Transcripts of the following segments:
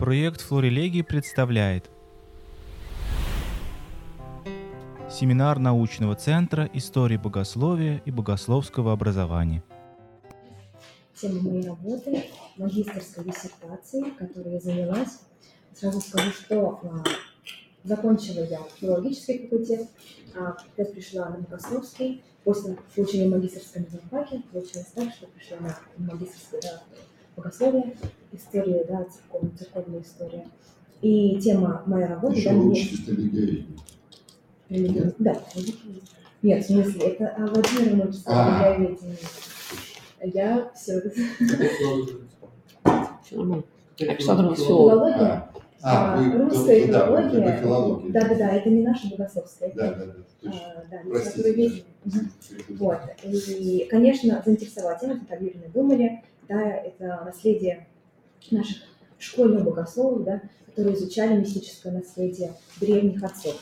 Проект Флорелегии представляет Семинар научного центра истории богословия и богословского образования. Тема моей работы – магистрской диссертации, которой я занялась. Сразу скажу, что а, закончила я филологический факультет, а опять пришла на богословский. После получения магистрской на факе получилось так, что пришла на магистрское да, богословие, история, да, церковная, церковная история. И тема моей работы... Еще да, лучше религия. Религия. Да. Нет, в смысле, это а, Владимир Ильич А. Савельевич. Я все Все нормально. Александр Веселов. Филология. А, А, вы, русская да, филология. вы по филологии. Да, да, да, это не наша богословская. Да, да, да, точно. а, да, Простите. Вот. И, конечно, заинтересовала тема, как уверенно думали, да, это наследие наших школьных богословов, да, которые изучали мистическое наследие древних отцов.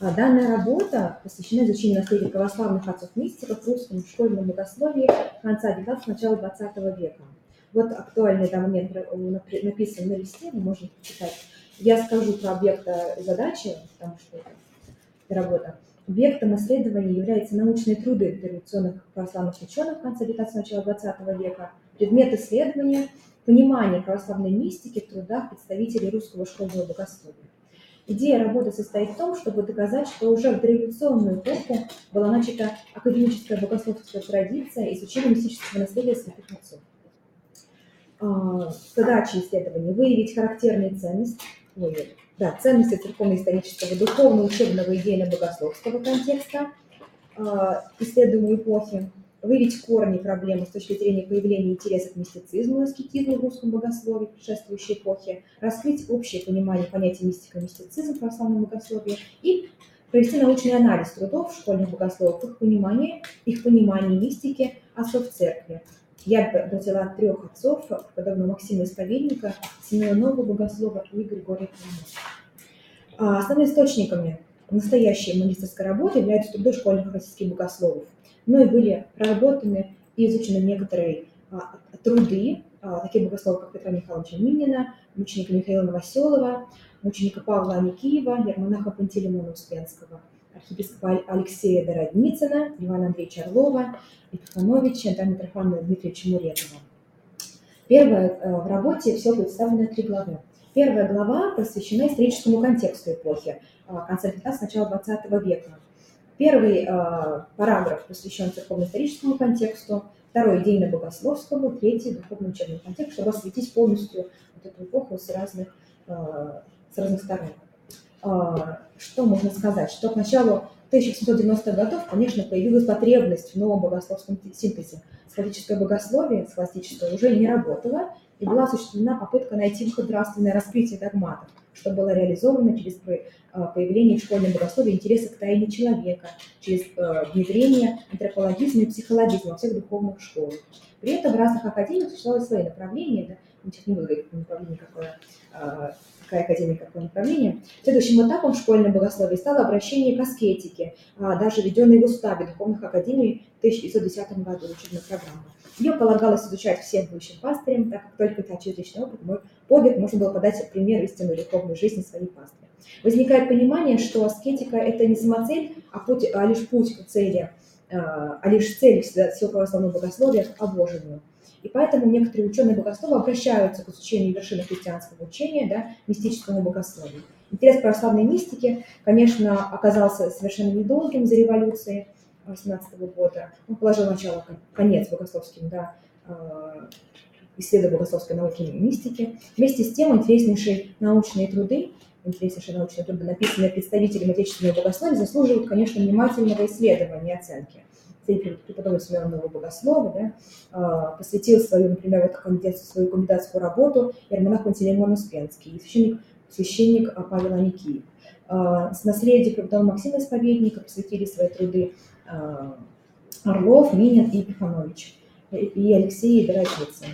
А Данная работа посвящена изучению наследия православных отцов-мистиков в русском школьном богословии конца XIX – начала XX века. Вот актуальный да, момент напри- написан на листе, вы можете почитать. Я скажу про объекта и задачи, потому что это работа. Объектом исследования являются научные труды традиционных православных ученых конца XIX – начала XX века, предмет исследования – понимание православной мистики в трудах представителей русского школьного богословия. Идея работы состоит в том, чтобы доказать, что уже в дореволюционную эпоху была начата академическая богословская традиция изучения мистического наследия святых отцов. А, Задача исследования – выявить характерные ценности, ой, да, ценности церковно-исторического, духовно-учебного, идейно-богословского контекста а, исследуемой эпохи, выявить корни проблемы с точки зрения появления интереса к мистицизму и аскетизму в русском богословии предшествующей эпохи, раскрыть общее понимание понятия мистика и мистицизм в православном богословии и провести научный анализ трудов школьных богословов, их понимание, их понимание мистики отцов церкви. Я взяла трех отцов, подобно Максима Исповедника, Семена Нового Богослова и Григория Павлова. А Основными источниками настоящей магистрской работы являются труды школьных российских богословов. Но и были проработаны и изучены некоторые а, труды а, таких богословов, как Петра Михайловича Минина, мученика Михаила Новоселова, мученика Павла Аникиева, ермонаха Пантелеймона Успенского, архиепископа Алексея Дородницына, Ивана Андреевича Орлова, Епифановича, да, Митрофана Дмитриевича Муретова. Первое, э, в работе все представлено три главы. Первая глава посвящена историческому контексту эпохи, э, конца XIX – начала XX века. Первый э, параграф посвящен церковно-историческому контексту, второй – идейно-богословскому, третий – духовно-учебному контексту, чтобы осветить полностью вот эту эпоху с разных, э, с разных сторон. А, Что можно сказать? Что к началу 1790-х годов, конечно, появилась потребность в новом богословском синтезе. Схоластическое богословие, схоластическое, уже не работало, и была осуществлена попытка найти выход нравственное раскрытие догматов, что было реализовано через а, появление в школьном богословии интереса к тайне человека, через э, внедрение антропологизма и психологизма во всех духовных школах. При этом в разных академиях существовали свои направления, да, я сейчас не буду говорить, направление, какое, а, какая академия, какое направление. Следующим этапом в школьном богословии стало обращение к аскетике, а, даже введенной в уставе духовных академий в 1910 году учебной программы. Ее полагалось изучать всем будущим пастырям, так как только через личный опыт, мой подвиг можно было подать пример истинной духовной жизни своей пастыря. Возникает понимание, что аскетика – это не самоцель, а, путь, а лишь путь к цели, а а лишь цель всего православного богословия к обожению. И поэтому некоторые ученые богословы обращаются к изучению вершины христианского учения, да, мистическому богословию. Интерес православной мистике, конечно, оказался совершенно недолгим за революции 18 года. Он положил начало, кон- конец богословским, да, э, исследованию богословской науки и мистики. Вместе с тем интереснейшие научные труды, интереснейшие научные труды, написанные представителями отечественного богословия, заслуживают, конечно, внимательного исследования и оценки. Цель преподобного Семена Нового Богослова да, а, посвятил свою, например, вот кандидатскую, свою кандидатскую работу Ермонах Пантелеймон Успенский священник, священник а, Павел Аникиев. С наследия преподобного Максима Исповедника посвятили свои труды Орлов, Минин и Епифанович, и- и Алексей Дорогицын.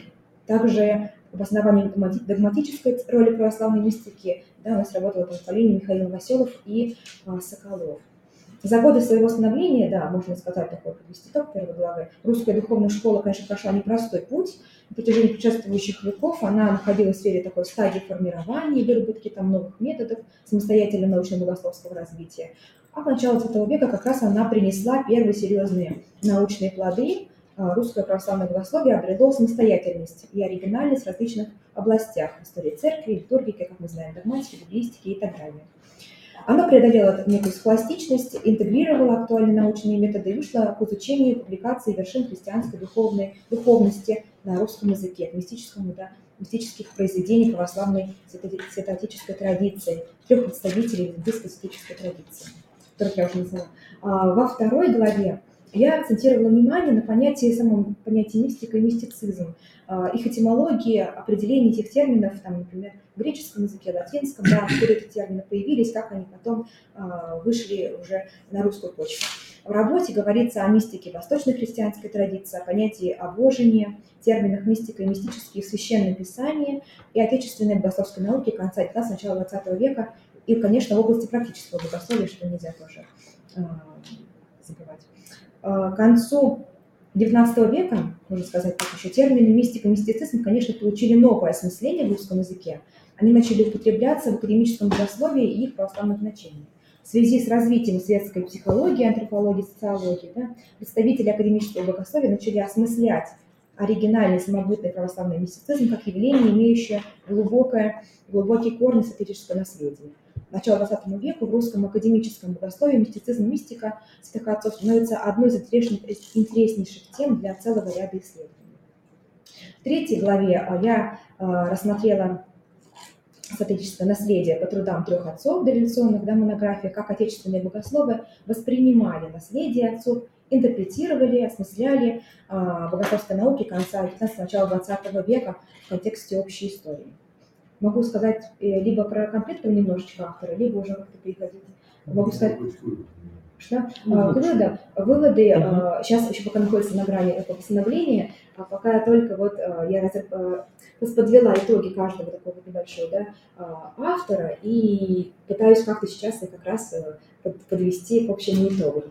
Также в основании догмати- догматической роли православной мистики да, у нас работало по поколению Михаил Василов и а, Соколов. За годы своего становления, да, можно сказать, такой подвести итог первой главы, русская духовная школа, конечно, прошла непростой путь. На протяжении предшествующих веков она находилась в сфере такой стадии формирования выработки там новых методов самостоятельного научно-богословского развития. А к началу XX века как раз она принесла первые серьезные научные плоды. А, русское православное богословие обрело самостоятельность и оригинальность в различных областях истории церкви, литургики, как мы знаем, догматики, библистики и так далее. Она преодолела некую схоластичность, интегрировала актуальные научные методы и вышла к изучению публикации вершин христианской духовной, духовности на русском языке, к мистическому, да, мистических произведений православной святоотеческой традиции, трех представителей индийской святоотеческой традиции, которых я уже назвала. А во второй главе я акцентировала внимание на понятии, самом понятии мистика и мистицизм, а, их этимологии, определение этих терминов, там, например, в греческом языке, латинском, да, откуда эти термины появились, как они потом а, вышли уже на русскую почву. В работе говорится о мистике восточной христианской традиции, о понятии обожения, терминах мистика и мистические в Священном Писании и отечественной богословской науки конца XIX начала XX века, и, конечно, в области практического богословия, что нельзя тоже э, забывать. Э, к концу XIX века, можно сказать так еще, термины мистика и мистицизм, конечно, получили новое осмысление в русском языке. Они начали употребляться в академическом богословии и их православных значениях. В связи с развитием светской психологии, антропологии, социологии, да, представители академического богословия начали осмыслять оригинальный самобытный православный мистицизм как явление, имеющее глубокое, глубокие корни сатирического наследия начала XX века в русском академическом богословии мистицизм мистика святых отцов становится одной из интереснейших тем для целого ряда исследований. В третьей главе а, я а, рассмотрела статическое наследие по трудам трех отцов дореволюционных да, монографиях, как отечественные богословы воспринимали наследие отцов, интерпретировали, осмысляли э, богословской науки конца 19 начала 20 века в контексте общей истории могу сказать э, либо про конкретного немножечко автора, либо уже как-то переходить. Могу сказать... Что? А, выводы, выводы uh-huh. сейчас еще пока находится на грани этого постановления, а пока только вот а, я подвела итоги каждого такого небольшого да, автора и пытаюсь как-то сейчас как раз э, подвести к общему итогу.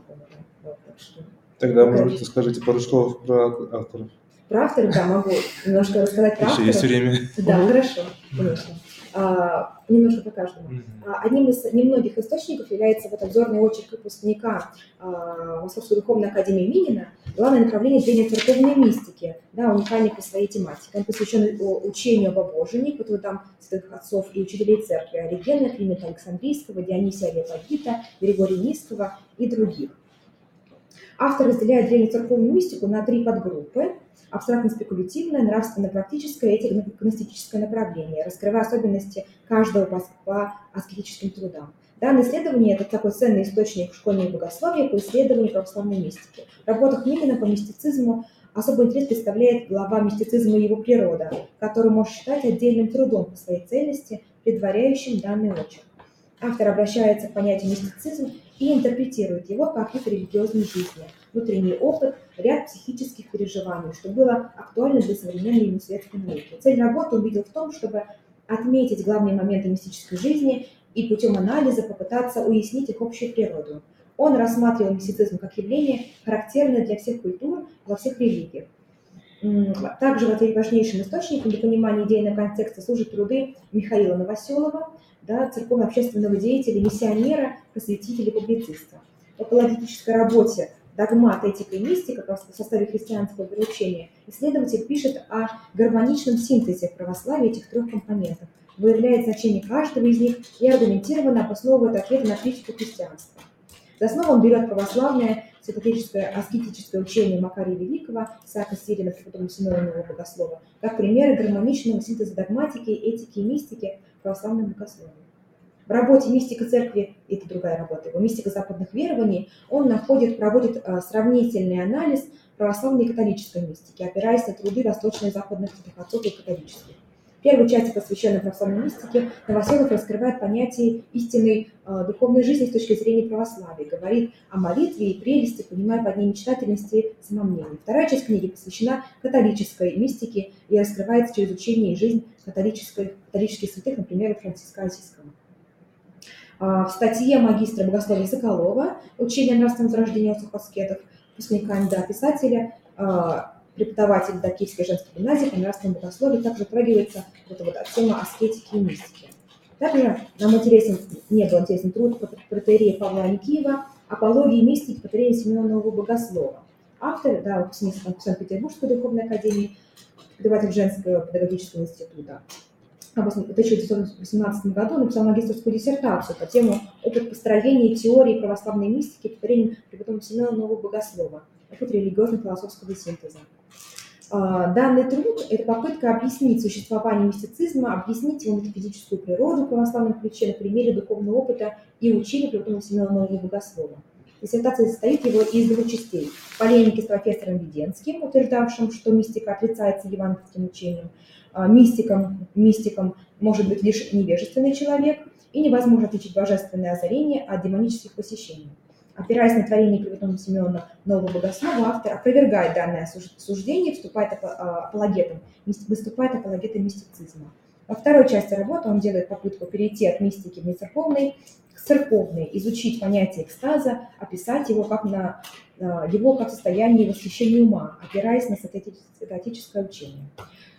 Вот, так что, Тогда, может быть, скажите пару слов про авторов. Про авторов, да, могу немножко рассказать про Еще авторов. есть время. Да, хорошо, конечно. А, немножко по каждому. А, одним из немногих источников является вот обзорный очерк выпускника а, Московской духовной академии Минина «Главное направление древней церковной мистики», да, уникальный по своей тематике. Он посвящен учению об обожении по трудам святых отцов и учителей церкви Оригена, Климента Александрийского, Дионисия Алепагита, Григория Низкого и других. Автор разделяет древнюю церковную мистику на три подгруппы абстрактно-спекулятивное, нравственно-практическое и этико-гностическое направление, раскрывая особенности каждого по, по аскетическим трудам. Данное исследование – это такой ценный источник школьного богословия по исследованию православной мистики. В работах Минина по мистицизму особый интерес представляет глава мистицизма и его природа, который можно считать отдельным трудом по своей цельности, предваряющим данный очерк. Автор обращается к понятию мистицизм и интерпретирует его как вид религиозной жизни, внутренний опыт, ряд психических переживаний, что было актуально для современной мистической науки. Цель работы он видел в том, чтобы отметить главные моменты мистической жизни и путем анализа попытаться уяснить их общую природу. Он рассматривал мистицизм как явление, характерное для всех культур во всех религиях. Также важнейшим источником для понимания идейного контекста служат труды Михаила Новоселова, да, церковно-общественного деятеля, миссионера, просветителя, публициста. В апологетической работе «Догмат, этика и мистика» в составе христианского вероучения исследователь пишет о гармоничном синтезе православия этих трех компонентов, выявляет значение каждого из них и аргументированно обосновывает ответы на критику христианства. За основу он берет православное святотеческое аскетическое учение Макария Великого, Исаака Сирина, преподобного Симеонова Богослова, как примеры гармоничного синтеза догматики, этики и мистики православным богословием. В работе «Мистика церкви» – это другая работа, его «Мистика западных верований» он находит, проводит а, сравнительный анализ православной и католической мистики, опираясь на труды восточных и западных отцов и католических. Первой части, посвященной православной мистике, Новоселов раскрывает понятие истинной э, духовной жизни с точки зрения православия, говорит о молитве и прелести, понимая под ней мечтательности и самомнение. Вторая часть книги посвящена католической мистике и раскрывается через учение и жизнь католических, католических святых, например, Франциска Осиского. А, В статье магистра богословия Соколова «Учение о нравственном возрождении острых аскетов» выпускника МДА писателя, а, преподаватель до Киевской женской гимназии по нравственному богословию также затрагивается вот эта вот тема аскетики и мистики. Также нам интересен, не был интересен труд протерея Павла Аникиева «Апология и мистики протерея Семенового богослова». Автор, да, выпускник Санкт-Петербургской духовной академии, преподаватель женского педагогического института. В 1918 году написал магистрскую диссертацию по тему «Опыт построения теории православной мистики повторением преподобного Семена Нового Богослова. Опыт религиозно-философского синтеза». А, Данный труд – это попытка объяснить существование мистицизма, объяснить его метафизическую природу в православном ключе на примере духовного опыта и преподобного Семена Нового Богослова. Диссертация состоит его из двух частей. Полемики с профессором Веденским, утверждавшим, что мистика отрицается евангельским учением, а, мистиком, мистиком может быть лишь невежественный человек, и невозможно отличить божественное озарение от демонических посещений. Опираясь на творение преподобного Симеона Нового Богослова, автор опровергает данное суждение, вступает а, апологетом, выступает апологетом мистицизма. Во второй части работы он делает попытку перейти от мистики в нецерковной к церковной, изучить понятие экстаза, описать его как, на, а, его как состояние восхищения ума, опираясь на статическое учение.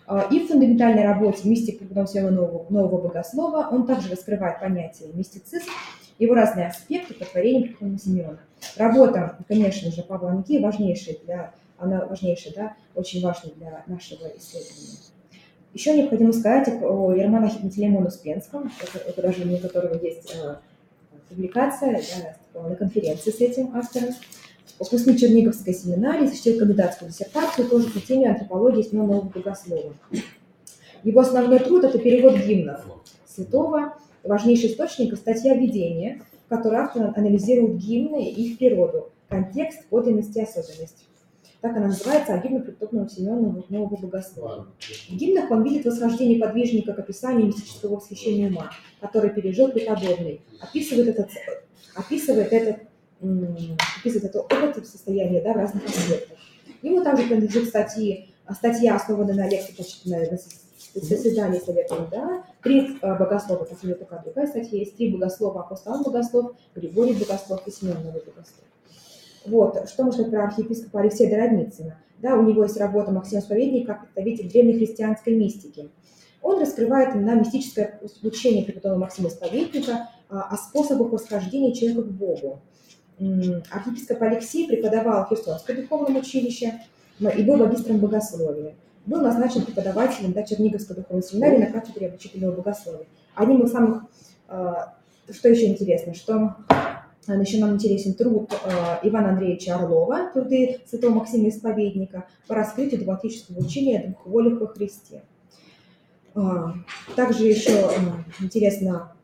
А, и в фундаментальной работе «Мистик преподобного нового, нового богослова» он также раскрывает понятие мистицизм, его разные аспекты по творению преподобного Симеона. Работа, конечно же, Павла Аники важнейшая для, она важнейшая, да, очень важная для нашего исследования. Еще необходимо сказать о Успенском, это даже у которого есть э, публикация да, на конференции с этим автором. Выпускник Черниговской семинарии, защитил кандидатскую диссертацию тоже по теме антропологии Семена Богослова. Его основной труд – это перевод гимнов святого, важнейший источник – статья «Введение», в которой автор анализирует гимны и их природу, контекст, подлинность и особенность. Так она называется, а гимна преподобного Семена Нового Богослова. В гимнах он видит восхождение подвижника к описанию мистического восхищения ума, который пережил преподобный, описывает этот, описывает этот описывает это опыт состояния да, в разных аспектах. Ему также принадлежит статьи, статья, основанная на лекции, на, на заседании Совета да, три а, богослова, по Совету пока другая статья есть, три богослова, апостол Богослов, Григорий Богослов и Семен Новый Богослов. Вот, что можно про архиепископа Алексея Дородницына? Да, у него есть работа Максим Споведник как представитель древнехристианской мистики. Он раскрывает именно мистическое учение преподобного Максима Споведника а, о способах восхождения человека к Богу архиепископ Алексей преподавал в Херсонском духовном училище и был магистром богословия. Был назначен преподавателем да, Черниговской духовной семинарии на кафедре обучительного богословия. Одним из самых, а, что еще интересно, что еще нам интересен труд а, Ивана Андреевича Орлова, труды святого Максима Исповедника по раскрытию догматического учения о двух волях во Христе. Также еще интересно Э,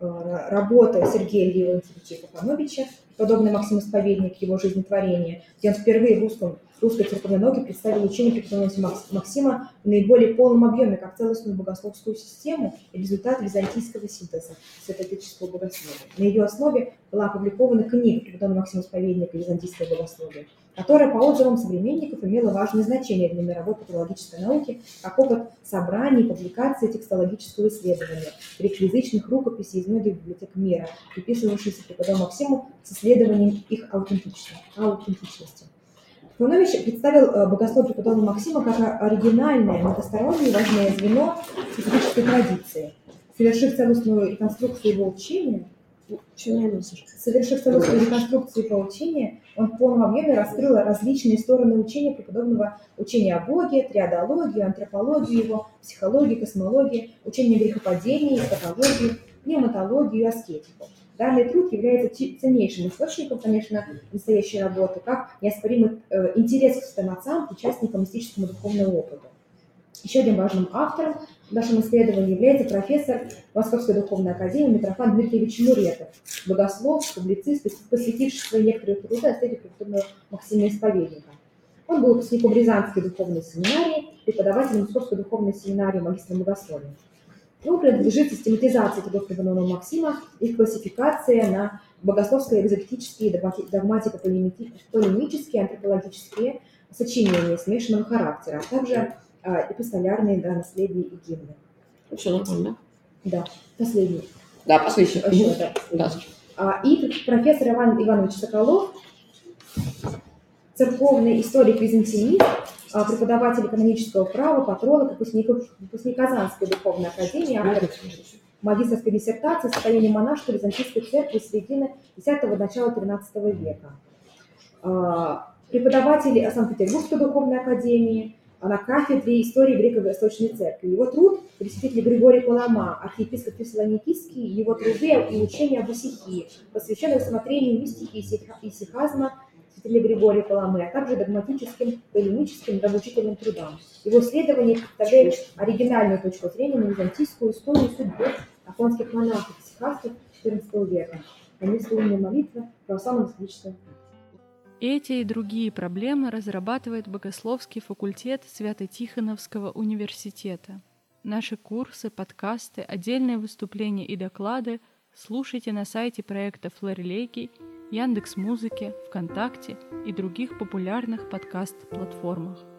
работа Сергея Леонтьевича Капановича, подобный Максим Исповедник, его жизнетворение, где он впервые в русском, русской церковной науке представил учение преподобного Максима в наиболее полном объеме, как целостную богословскую систему и результат византийского синтеза святоотеческого богословия. На ее основе была опубликована книга преподобного Максима Исповедника «Византийское богословие», которая, по отзывам современников, имела важное значение для мировой патологической науки как опыт собраний, публикации текстологического исследования, реквизичных рукописей из многих библиотек мира, приписывавшихся преподобному Максиму с исследованием их аутентичности. Фунович представил э, богослов преподобного Максима как оригинальное, многостороннее важное звено специфической традиции. Совершив целостную реконструкцию его учения, Совершив целостную реконструкцию его учения, он в полном объеме раскрыл различные стороны учения преподобного учения о Боге, триадологию, антропологию его, психологию, космологию, учение грехопадения, эскатологию, пневматологию и аскетику. Данный труд является ценнейшим источником, конечно, настоящей работы, как неоспоримый э, интерес к стоматцам, участникам мистическому духовному опыту. Еще одним важным автором в нашем исследовании является профессор Московской духовной академии Митрофан Дмитриевич Муретов, богослов, публицист, посвятивший свои некоторые труды о стадии преподобного Максима Исповедника. Он был выпускником Рязанской духовной семинарии, преподавателем Московской духовной семинарии, магистром богословия. Ему принадлежит систематизация трудов преподобного Максима, их классификация на богословско-экзотические, догматико-полемические, антропологические сочинения смешанного характера, а также а, эпистолярные да, наследия и гимны. Все нормально. Да, последний. Да, последний. Еще, да, Да. А, И профессор Иван Иванович Соколов, церковный историк византинист, а, преподаватель экономического права, патролог, выпускник, выпускник Казанской духовной академии, автор магистрской диссертации «Состояние монашества Византийской церкви середины X – начала XIII века». А, Преподаватель Санкт-Петербургской духовной академии, на кафедре истории Греко-Восточной Церкви. Его труд пресвятитель Григорий Палама, архиепископ Фессалоникийский, его труды и учения об Исихии, посвященные рассмотрению мистики и сихазма святителя Григория Паламы, а также догматическим, полемическим, научительным трудам. Его исследования представляют оригинальную точку зрения на византийскую историю судьбы афонских монахов, сихастов XIV века. Они молитва православного католического эти и другие проблемы разрабатывает Богословский факультет Свято-Тихоновского университета. Наши курсы, подкасты, отдельные выступления и доклады слушайте на сайте проекта Флорелегий, Яндекс.Музыке, ВКонтакте и других популярных подкаст-платформах.